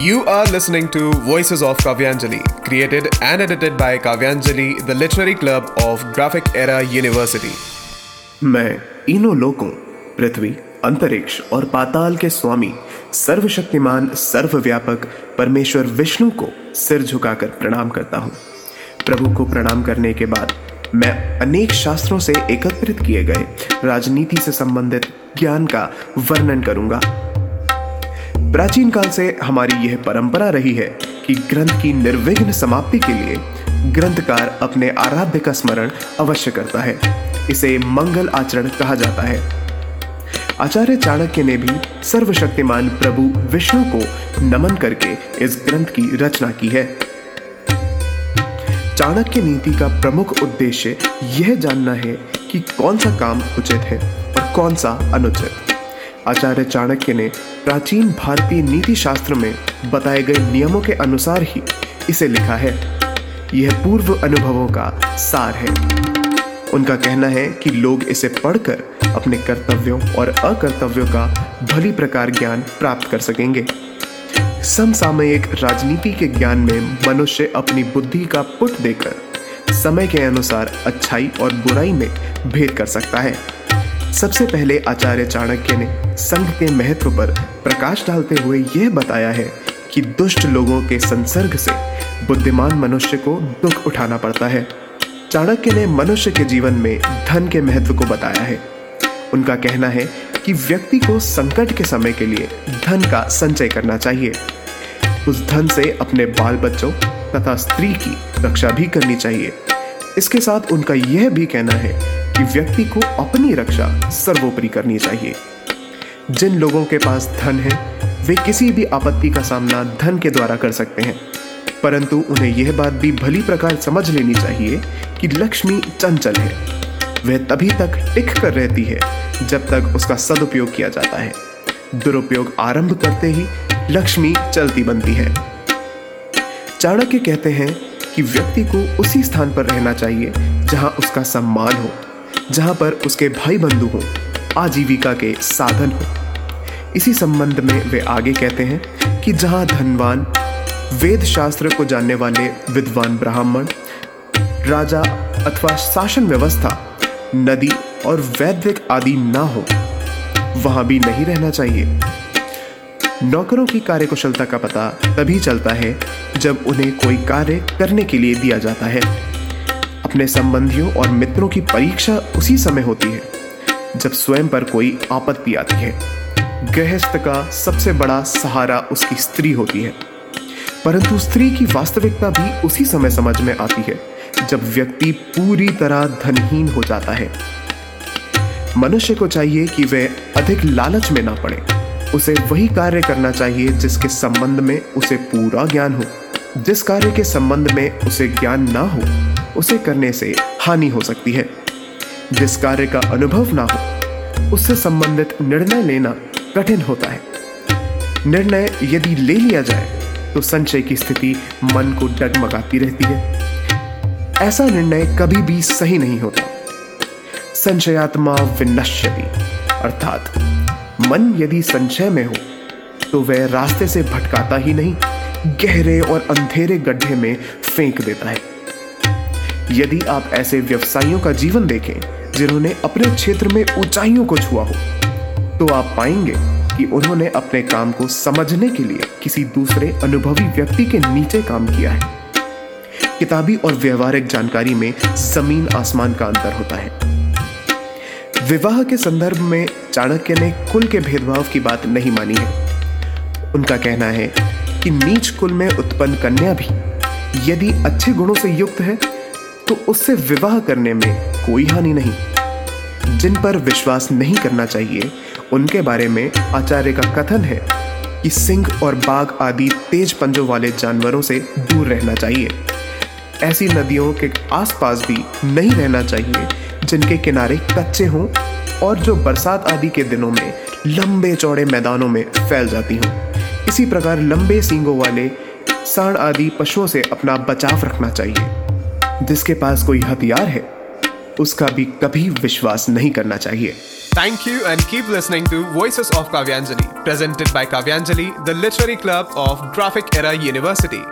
You are listening to Voices of Kavyanjali, created and edited by Kavyanjali, the literary club of Graphic Era University. मैं इनो लोकों पृथ्वी अंतरिक्ष और पाताल के स्वामी सर्वशक्तिमान सर्वव्यापक परमेश्वर विष्णु को सिर झुकाकर प्रणाम करता हूँ प्रभु को प्रणाम करने के बाद मैं अनेक शास्त्रों से एकत्रित किए गए राजनीति से संबंधित ज्ञान का वर्णन करूँगा प्राचीन काल से हमारी यह परंपरा रही है कि ग्रंथ की निर्विघ्न समाप्ति के लिए ग्रंथकार अपने आराध्य का स्मरण अवश्य करता है। इसे मंगल आचरण कहा जाता है। आचार्य चाणक्य ने भी सर्वशक्तिमान प्रभु विष्णु को नमन करके इस ग्रंथ की रचना की है। चाणक्य नीति का प्रमुख उद्देश्य यह जानना है कि कौन सा काम उचित है और कौन सा अनुचित। आचार्य चाणक्य ने प्राचीन भारतीय नीति शास्त्र में बताए गए नियमों के अनुसार ही इसे लिखा है। यह पूर्व अनुभवों का सार है। उनका कहना है कि लोग इसे पढ़कर अपने कर्तव्यों और अकर्तव्यों का भली प्रकार ज्ञान प्राप्त कर सकेंगे। समसामयिक राजनीति के ज्ञान में मनुष्य अपनी बुद्धि का पुट देकर समय के अनुसार अच्छाई और बुराई में भेद कर सकता है। सबसे पहले आचार्य चाणक्य ने संघ के महत्व पर प्रकाश डालते हुए यह बताया है कि दुष्ट लोगों के संसर्ग से बुद्धिमान मनुष्य को दुख उठाना पड़ता है। चाणक्य ने मनुष्य के जीवन में धन के महत्व को बताया है। उनका कहना है कि व्यक्ति को संकट के समय के लिए धन का संचय करना चाहिए। उस धन से अपने बाल बच्चों तथा स्त्री की रक्षा भी करनी चाहिए। इसके साथ उनका यह भी कहना है कि व्यक्ति को अपनी रक्षा सर्वोपरि करनी चाहिए। जिन लोगों के पास धन है, वे किसी भी आपत्ति का सामना धन के द्वारा कर सकते हैं। परंतु उन्हें यह बात भी भली प्रकार समझ लेनी चाहिए कि लक्ष्मी चंचल है। वह तभी तक टिक कर रहती है, जब तक उसका सदुपयोग किया जाता है। दुरुपयोग आरंभ करते ही लक्ष्मी चलती बनती है। चाणक्य कहते हैं कि व्यक्ति को उसी स्थान पर रहना चाहिए जहाँ उसका सम्मान हो। जहाँ पर उसके भाई बंधु हो, आजीविका के साधन हो। इसी संबंध में वे आगे कहते हैं कि जहाँ धनवान वेद शास्त्र को जानने वाले विद्वान ब्राह्मण, राजा अथवा शासन व्यवस्था, नदी और वैद्विक आदि ना हो, वहाँ भी नहीं रहना चाहिए। नौकरों की कार्यकुशलता का पता तभी चलता है जब उन्हें कोई कार्य करने के लिए दिया जाता है। अपने संबंधियों और मित्रों की परीक्षा उसी समय होती है, जब स्वयं पर कोई आपत्ति आती है। गृहस्थ का सबसे बड़ा सहारा उसकी स्त्री होती है। परंतु स्त्री की वास्तविकता भी उसी समय समझ में आती है, जब व्यक्ति पूरी तरह धनहीन हो जाता है। मनुष्य को चाहिए कि वह अधिक लालच में ना पड़े। उसे वही कार्य करना चाहिए जिसके संबंध में उसे पूरा ज्ञान हो, जिस कार्य के संबंध में उसे ज्ञान ना हो। उसे करने से हानि हो सकती है। जिस कार्य का अनुभव ना हो, उससे संबंधित निर्णय लेना कठिन होता है। निर्णय यदि ले लिया जाए तो संचय की स्थिति मन को डगमगाती रहती है। ऐसा निर्णय कभी भी सही नहीं होता। संशयात्मा विनश्यति, अर्थात मन यदि संशय में हो तो वह रास्ते से भटकाता ही नहीं, गहरे और अंधेरे गड्ढे में फेंक देता है। यदि आप ऐसे व्यवसायियों का जीवन देखें, जिन्होंने अपने क्षेत्र में ऊंचाइयों को छुआ हो तो आप पाएँगे कि उन्होंने अपने काम को समझने के लिए किसी दूसरे अनुभवी व्यक्ति के नीचे काम किया है। किताबी और व्यवहारिक जानकारी में ज़मीन आसमान का अंतर होता है। विवाह के संदर्भ में चाणक्य ने कुल के भेदभाव की बात नहीं मानी है। उनका कहना है कि नीच कुल में उत्पन्न कन्या भी यदि अच्छे गुणों से युक्त है तो उससे विवाह करने में कोई हानि नहीं। जिन पर विश्वास नहीं करना चाहिए, उनके बारे में आचार्य का कथन है कि सिंह और बाघ आदि तेज पंजों वाले जानवरों से दूर रहना चाहिए। ऐसी नदियों के आसपास भी नहीं रहना चाहिए, जिनके किनारे कच्चे हों और जो बरसात आदि के दिनों में लंबे चौड़े मैदानों में फैल जाती हों। इसी प्रकार लंबे सींगों वाले सांड आदि पशुओं से अपना बचाव रखना चाहिए। जिसके पास कोई हथियार है, उसका भी कभी विश्वास नहीं करना चाहिए। Thank you and keep listening to voice of Kavyanjali presented by Kavyanjali the club of Graphic Era University